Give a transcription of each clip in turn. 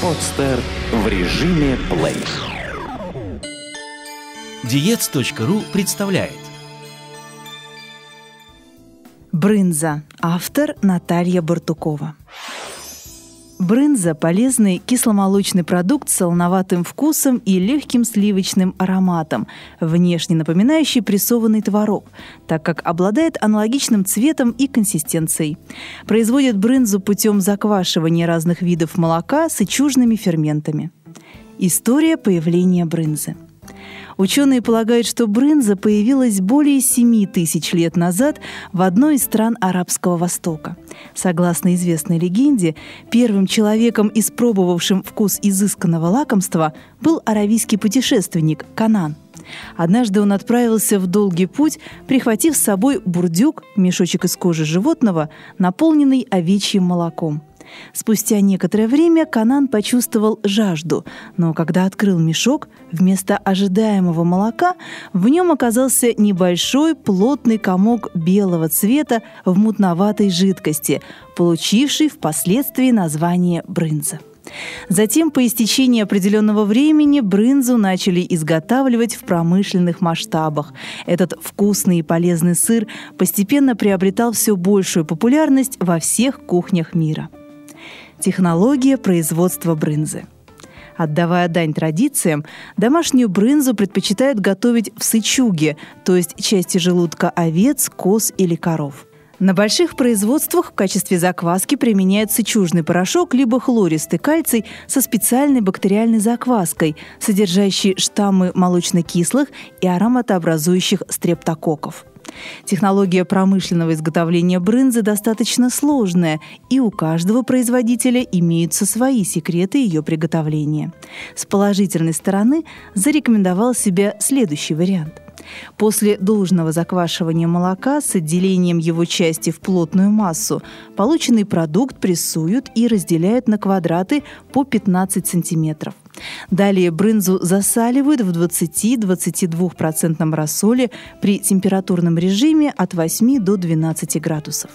Подстер в режиме плей. Диец.ру представляет Брынза. Автор Наталья Бартукова. Брынза – полезный кисломолочный продукт с солоноватым вкусом и легким сливочным ароматом, внешне напоминающий прессованный творог, так как обладает аналогичным цветом и консистенцией. Производят брынзу путем заквашивания разных видов молока с ичужными ферментами. История появления брынзы – Ученые полагают, что брынза появилась более 7 тысяч лет назад в одной из стран Арабского Востока. Согласно известной легенде, первым человеком, испробовавшим вкус изысканного лакомства, был аравийский путешественник Канан. Однажды он отправился в долгий путь, прихватив с собой бурдюк, мешочек из кожи животного, наполненный овечьим молоком – Спустя некоторое время Канан почувствовал жажду, но когда открыл мешок, вместо ожидаемого молока в нем оказался небольшой плотный комок белого цвета в мутноватой жидкости, получивший впоследствии название брынза. Затем, по истечении определенного времени, брынзу начали изготавливать в промышленных масштабах. Этот вкусный и полезный сыр постепенно приобретал все большую популярность во всех кухнях мира. Технология производства брынзы. Отдавая дань традициям, домашнюю брынзу предпочитают готовить в сычуге, то есть части желудка овец, коз или коров. На больших производствах в качестве закваски применяют сычужный порошок либо хлористый кальций со специальной бактериальной закваской, содержащей штаммы молочно-кислых и ароматообразующих стрептококков. Технология промышленного изготовления брынзы достаточно сложная, и у каждого производителя имеются свои секреты ее приготовления. С положительной стороны зарекомендовал себя следующий вариант – После должного заквашивания молока с отделением его части в плотную массу полученный продукт прессуют и разделяют на квадраты по 15 сантиметров. Далее брынзу засаливают в 20-22% рассоле при температурном режиме от 8 до 12 градусов.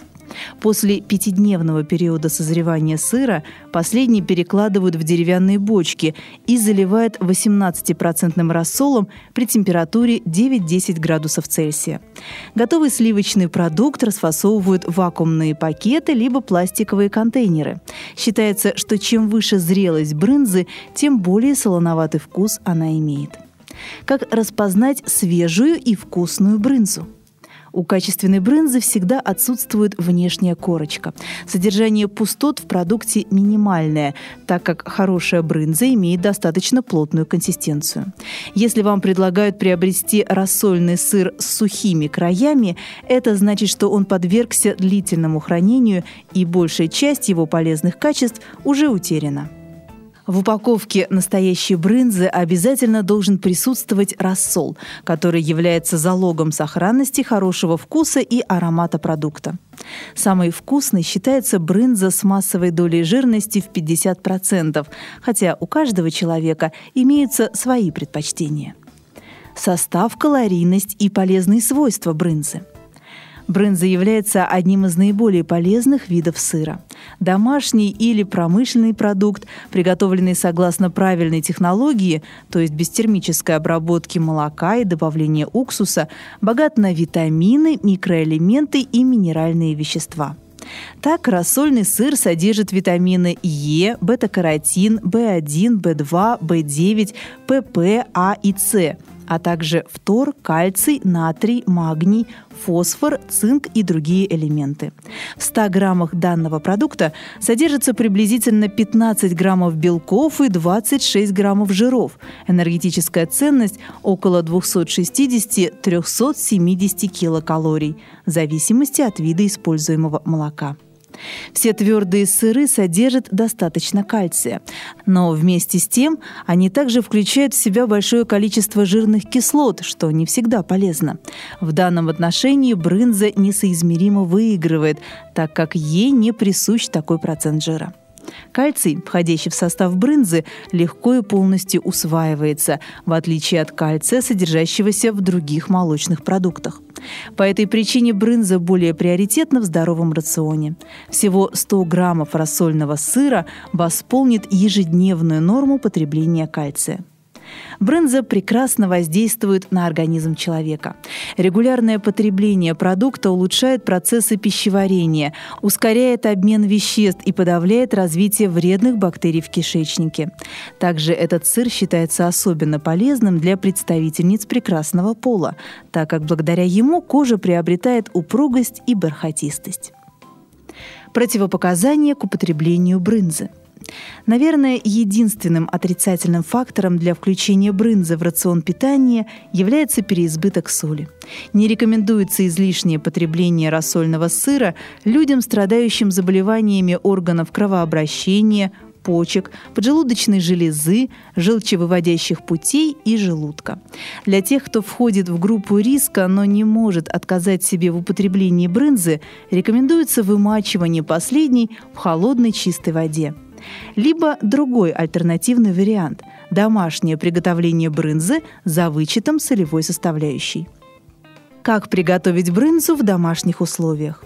После пятидневного периода созревания сыра последний перекладывают в деревянные бочки и заливают 18% рассолом при температуре 9-10 градусов Цельсия. Готовый сливочный продукт расфасовывают в вакуумные пакеты либо пластиковые контейнеры. Считается, что чем выше зрелость брынзы, тем более солоноватый вкус она имеет. Как распознать свежую и вкусную брынзу? У качественной брынзы всегда отсутствует внешняя корочка. Содержание пустот в продукте минимальное, так как хорошая брынза имеет достаточно плотную консистенцию. Если вам предлагают приобрести рассольный сыр с сухими краями, это значит, что он подвергся длительному хранению и большая часть его полезных качеств уже утеряна. В упаковке настоящей брынзы обязательно должен присутствовать рассол, который является залогом сохранности хорошего вкуса и аромата продукта. Самой вкусной считается брынза с массовой долей жирности в 50%, хотя у каждого человека имеются свои предпочтения. Состав, калорийность и полезные свойства брынзы – Брынза является одним из наиболее полезных видов сыра. Домашний или промышленный продукт, приготовленный согласно правильной технологии, то есть без термической обработки молока и добавления уксуса, богат на витамины, микроэлементы и минеральные вещества. Так, рассольный сыр содержит витамины Е, бета-каротин, В1, В2, В9, ПП, А и С – а также фтор, кальций, натрий, магний, фосфор, цинк и другие элементы. В 100 граммах данного продукта содержится приблизительно 15 граммов белков и 26 граммов жиров. Энергетическая ценность около 260-370 килокалорий в зависимости от вида используемого молока. Все твердые сыры содержат достаточно кальция, но вместе с тем они также включают в себя большое количество жирных кислот, что не всегда полезно. В данном отношении брынза несоизмеримо выигрывает, так как ей не присущ такой процент жира. Кальций, входящий в состав брынзы, легко и полностью усваивается, в отличие от кальция, содержащегося в других молочных продуктах. По этой причине брынза более приоритетна в здоровом рационе. Всего 100 граммов рассольного сыра восполнит ежедневную норму потребления кальция. Брынза прекрасно воздействует на организм человека. Регулярное потребление продукта улучшает процессы пищеварения, ускоряет обмен веществ и подавляет развитие вредных бактерий в кишечнике. Также этот сыр считается особенно полезным для представительниц прекрасного пола, так как благодаря ему кожа приобретает упругость и бархатистость. Противопоказания к употреблению брынзы – Наверное, единственным отрицательным фактором для включения брынзы в рацион питания является переизбыток соли. Не рекомендуется излишнее потребление рассольного сыра людям, страдающим заболеваниями органов кровообращения, почек, поджелудочной железы, желчевыводящих путей и желудка. Для тех, кто входит в группу риска, но не может отказать себе в употреблении брынзы, рекомендуется вымачивание последней в холодной чистой воде либо другой альтернативный вариант – домашнее приготовление брынзы за вычетом солевой составляющей. Как приготовить брынзу в домашних условиях?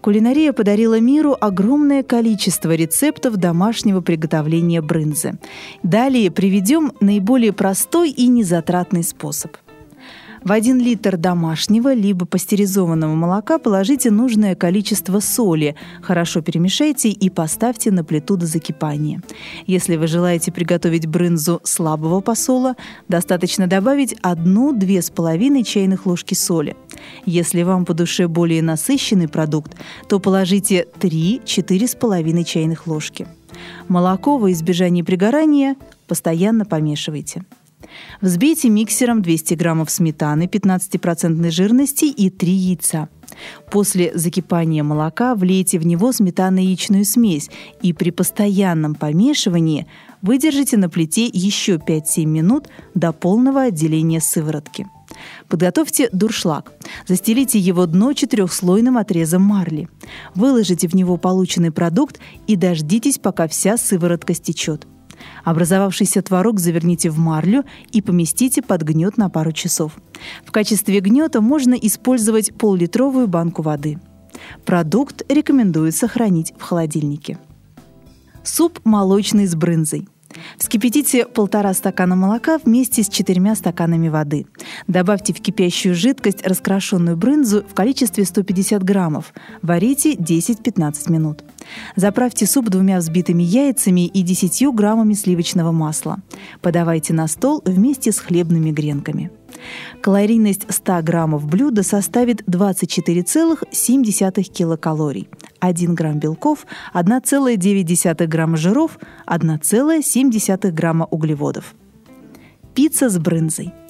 Кулинария подарила миру огромное количество рецептов домашнего приготовления брынзы. Далее приведем наиболее простой и незатратный способ. В 1 литр домашнего либо пастеризованного молока положите нужное количество соли, хорошо перемешайте и поставьте на плиту до закипания. Если вы желаете приготовить брынзу слабого посола, достаточно добавить 1-2,5 чайных ложки соли. Если вам по душе более насыщенный продукт, то положите 3-4,5 чайных ложки. Молоко во избежание пригорания постоянно помешивайте. Взбейте миксером 200 граммов сметаны 15% жирности и 3 яйца. После закипания молока влейте в него сметано-яичную смесь и при постоянном помешивании выдержите на плите еще 5-7 минут до полного отделения сыворотки. Подготовьте дуршлаг. Застелите его дно четырехслойным отрезом марли. Выложите в него полученный продукт и дождитесь, пока вся сыворотка стечет. Образовавшийся творог заверните в марлю и поместите под гнет на пару часов. В качестве гнета можно использовать пол-литровую банку воды. Продукт рекомендуется хранить в холодильнике. Суп молочный с брынзой. Вскипятите полтора стакана молока вместе с четырьмя стаканами воды. Добавьте в кипящую жидкость раскрашенную брынзу в количестве 150 граммов. Варите 10-15 минут. Заправьте суп двумя взбитыми яйцами и 10 граммами сливочного масла. Подавайте на стол вместе с хлебными гренками. Калорийность 100 граммов блюда составит 24,7 килокалорий. 1 грамм белков, 1,9 грамма жиров, 1,7 грамма углеводов. Пицца с брынзой –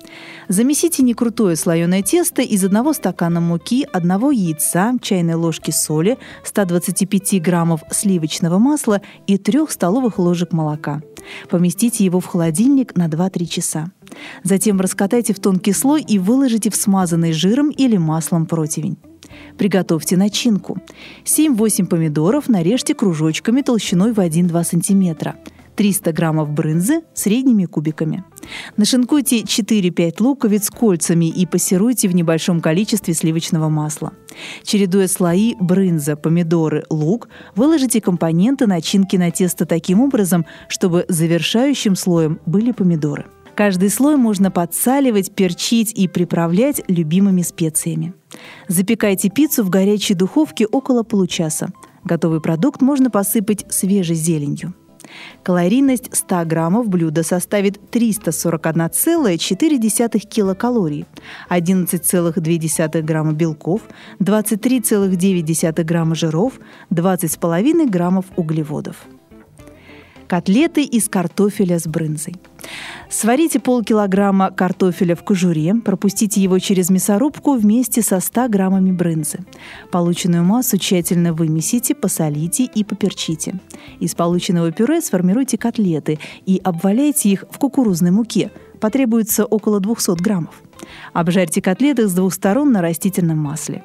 Замесите некрутое слоеное тесто из одного стакана муки, одного яйца, чайной ложки соли, 125 граммов сливочного масла и 3 столовых ложек молока. Поместите его в холодильник на 2-3 часа. Затем раскатайте в тонкий слой и выложите в смазанный жиром или маслом противень. Приготовьте начинку. 7-8 помидоров нарежьте кружочками толщиной в 1-2 см. 300 граммов брынзы средними кубиками. Нашинкуйте 4-5 луковиц кольцами и пассируйте в небольшом количестве сливочного масла. Чередуя слои брынза, помидоры, лук, выложите компоненты начинки на тесто таким образом, чтобы завершающим слоем были помидоры. Каждый слой можно подсаливать, перчить и приправлять любимыми специями. Запекайте пиццу в горячей духовке около получаса. Готовый продукт можно посыпать свежей зеленью. Калорийность 100 граммов блюда составит 341,4 килокалорий, 11,2 грамма белков, 23,9 грамма жиров, 20,5 граммов углеводов. Котлеты из картофеля с брынзой. Сварите полкилограмма картофеля в кожуре, пропустите его через мясорубку вместе со 100 граммами брынзы. Полученную массу тщательно вымесите, посолите и поперчите. Из полученного пюре сформируйте котлеты и обваляйте их в кукурузной муке. Потребуется около 200 граммов. Обжарьте котлеты с двух сторон на растительном масле.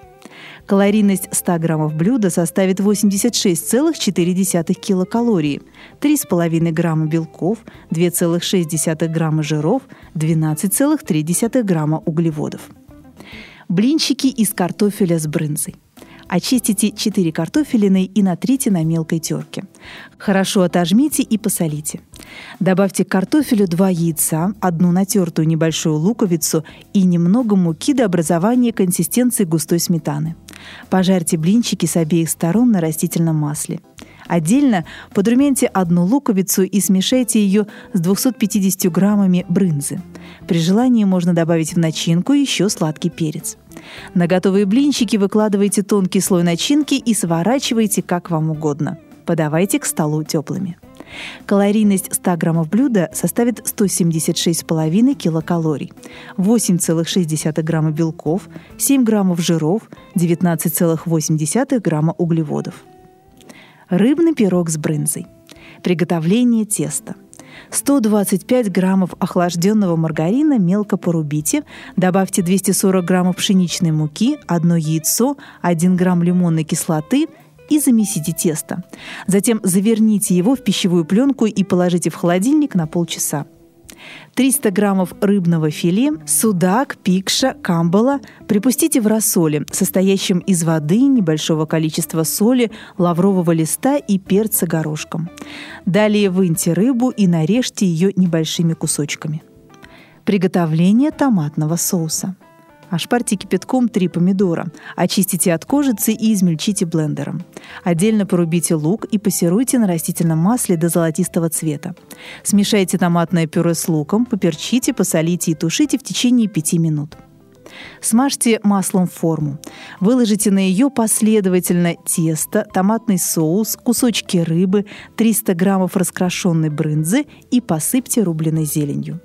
Калорийность 100 граммов блюда составит 86,4 килокалории, 3,5 грамма белков, 2,6 грамма жиров, 12,3 грамма углеводов. Блинчики из картофеля с брынзой. Очистите 4 картофелины и натрите на мелкой терке. Хорошо отожмите и посолите. Добавьте к картофелю 2 яйца, одну натертую небольшую луковицу и немного муки до образования консистенции густой сметаны. Пожарьте блинчики с обеих сторон на растительном масле. Отдельно подрумяньте одну луковицу и смешайте ее с 250 граммами брынзы. При желании можно добавить в начинку еще сладкий перец. На готовые блинчики выкладывайте тонкий слой начинки и сворачивайте как вам угодно. Подавайте к столу теплыми. Калорийность 100 граммов блюда составит 176,5 килокалорий, 8,6 грамма белков, 7 граммов жиров, 19,8 грамма углеводов. Рыбный пирог с брынзой. Приготовление теста. 125 граммов охлажденного маргарина мелко порубите, добавьте 240 граммов пшеничной муки, одно яйцо, 1 грамм лимонной кислоты и замесите тесто. Затем заверните его в пищевую пленку и положите в холодильник на полчаса. 300 граммов рыбного филе, судак, пикша, камбала припустите в рассоле, состоящем из воды, небольшого количества соли, лаврового листа и перца горошком. Далее выньте рыбу и нарежьте ее небольшими кусочками. Приготовление томатного соуса – Ошпарьте кипятком три помидора. Очистите от кожицы и измельчите блендером. Отдельно порубите лук и пассируйте на растительном масле до золотистого цвета. Смешайте томатное пюре с луком, поперчите, посолите и тушите в течение 5 минут. Смажьте маслом форму. Выложите на ее последовательно тесто, томатный соус, кусочки рыбы, 300 граммов раскрошенной брынзы и посыпьте рубленой зеленью.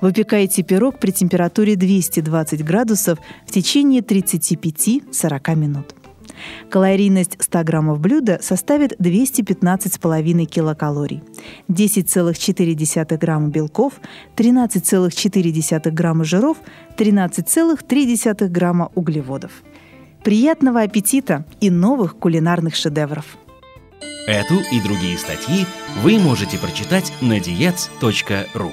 Выпекайте пирог при температуре 220 градусов в течение 35-40 минут. Калорийность 100 граммов блюда составит 215,5 килокалорий, 10,4 грамма белков, 13,4 грамма жиров, 13,3 грамма углеводов. Приятного аппетита и новых кулинарных шедевров! Эту и другие статьи вы можете прочитать на diets.ru